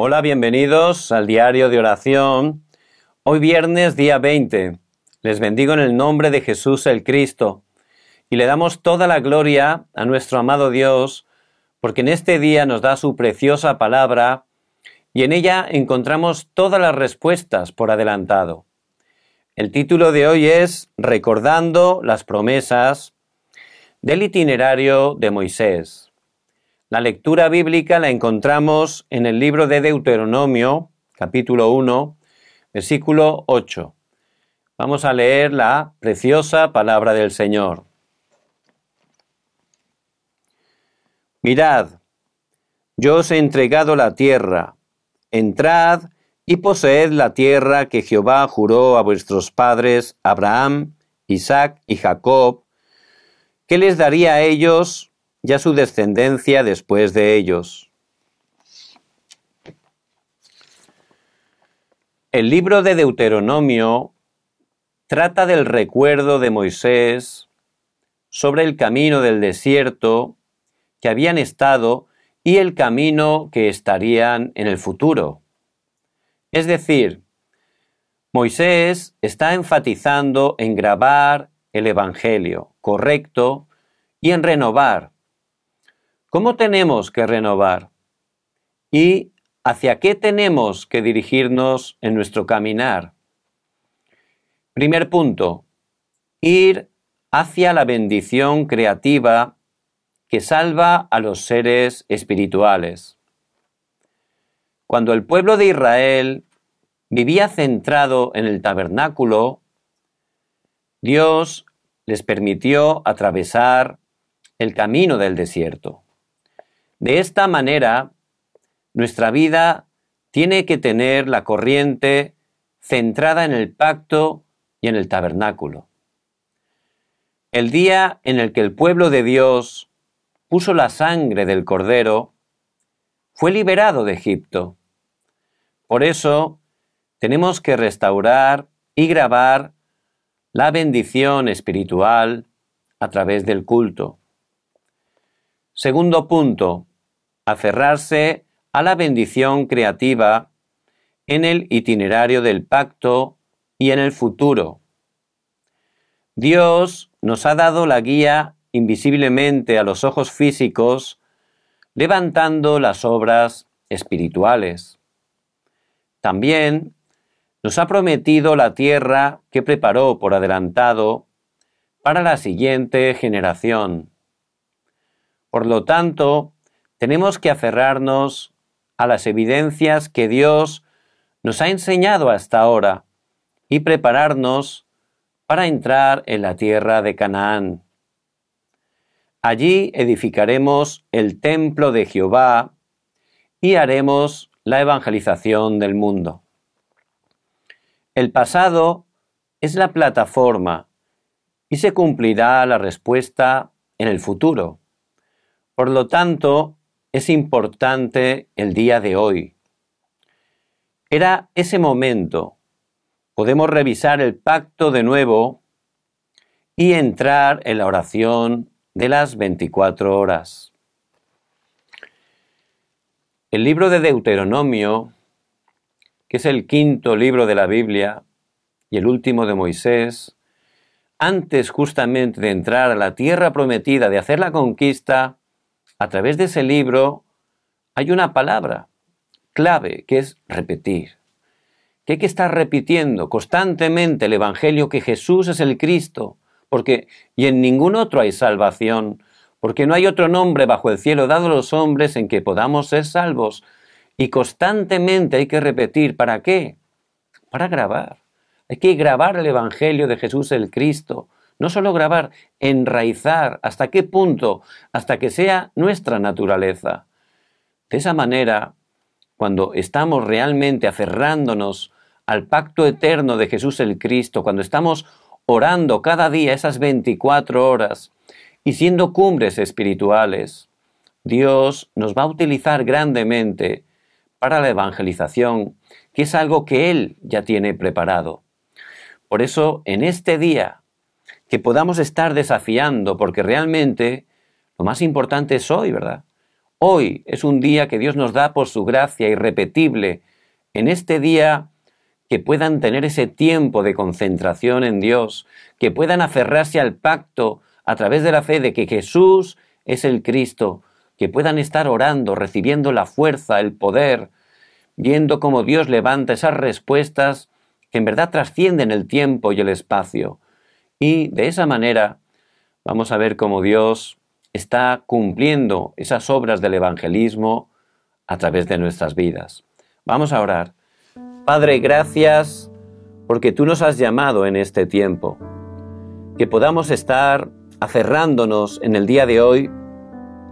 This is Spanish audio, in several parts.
Hola, bienvenidos al diario de oración. Hoy viernes día 20. Les bendigo en el nombre de Jesús el Cristo y le damos toda la gloria a nuestro amado Dios porque en este día nos da su preciosa palabra y en ella encontramos todas las respuestas por adelantado. El título de hoy es Recordando las promesas del itinerario de Moisés. La lectura bíblica la encontramos en el libro de Deuteronomio, capítulo 1, versículo 8. Vamos a leer la preciosa palabra del Señor. Mirad, yo os he entregado la tierra, entrad y poseed la tierra que Jehová juró a vuestros padres Abraham, Isaac y Jacob, que les daría a ellos ya su descendencia después de ellos. El libro de Deuteronomio trata del recuerdo de Moisés sobre el camino del desierto que habían estado y el camino que estarían en el futuro. Es decir, Moisés está enfatizando en grabar el Evangelio correcto y en renovar ¿Cómo tenemos que renovar? ¿Y hacia qué tenemos que dirigirnos en nuestro caminar? Primer punto, ir hacia la bendición creativa que salva a los seres espirituales. Cuando el pueblo de Israel vivía centrado en el tabernáculo, Dios les permitió atravesar el camino del desierto. De esta manera, nuestra vida tiene que tener la corriente centrada en el pacto y en el tabernáculo. El día en el que el pueblo de Dios puso la sangre del cordero, fue liberado de Egipto. Por eso, tenemos que restaurar y grabar la bendición espiritual a través del culto. Segundo punto, aferrarse a la bendición creativa en el itinerario del pacto y en el futuro. Dios nos ha dado la guía invisiblemente a los ojos físicos, levantando las obras espirituales. También nos ha prometido la tierra que preparó por adelantado para la siguiente generación. Por lo tanto, tenemos que aferrarnos a las evidencias que Dios nos ha enseñado hasta ahora y prepararnos para entrar en la tierra de Canaán. Allí edificaremos el templo de Jehová y haremos la evangelización del mundo. El pasado es la plataforma y se cumplirá la respuesta en el futuro. Por lo tanto, es importante el día de hoy. Era ese momento. Podemos revisar el pacto de nuevo y entrar en la oración de las 24 horas. El libro de Deuteronomio, que es el quinto libro de la Biblia y el último de Moisés, antes justamente de entrar a la tierra prometida, de hacer la conquista, a través de ese libro hay una palabra clave que es repetir. Que hay que estar repitiendo constantemente el Evangelio que Jesús es el Cristo, porque y en ningún otro hay salvación, porque no hay otro nombre bajo el cielo dado a los hombres en que podamos ser salvos. Y constantemente hay que repetir, ¿para qué? Para grabar. Hay que grabar el Evangelio de Jesús el Cristo, no solo grabar, enraizar. ¿Hasta qué punto? Hasta que sea nuestra naturaleza. De esa manera, cuando estamos realmente aferrándonos al pacto eterno de Jesús el Cristo, cuando estamos orando cada día esas 24 horas y siendo cumbres espirituales, Dios nos va a utilizar grandemente para la evangelización, que es algo que Él ya tiene preparado. Por eso, en este día, que podamos estar desafiando, porque realmente lo más importante es hoy, ¿verdad? Hoy es un día que Dios nos da por su gracia irrepetible. En este día que puedan tener ese tiempo de concentración en Dios, que puedan aferrarse al pacto a través de la fe de que Jesús es el Cristo, que puedan estar orando, recibiendo la fuerza, el poder, viendo cómo Dios levanta esas respuestas que en verdad trascienden el tiempo y el espacio. Y de esa manera vamos a ver cómo Dios está cumpliendo esas obras del evangelismo a través de nuestras vidas. Vamos a orar. Padre, gracias porque tú nos has llamado en este tiempo. Que podamos estar aferrándonos en el día de hoy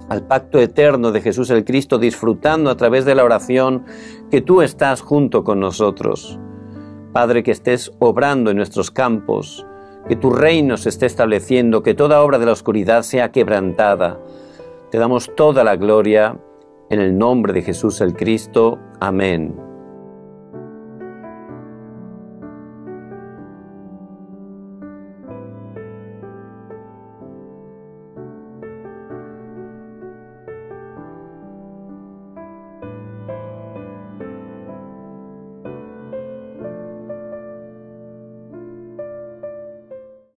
al pacto eterno de Jesús el Cristo, disfrutando a través de la oración que tú estás junto con nosotros. Padre, que estés obrando en nuestros campos, que tu reino se esté estableciendo, que toda obra de la oscuridad sea quebrantada. Te damos toda la gloria en el nombre de Jesús el Cristo. Amén.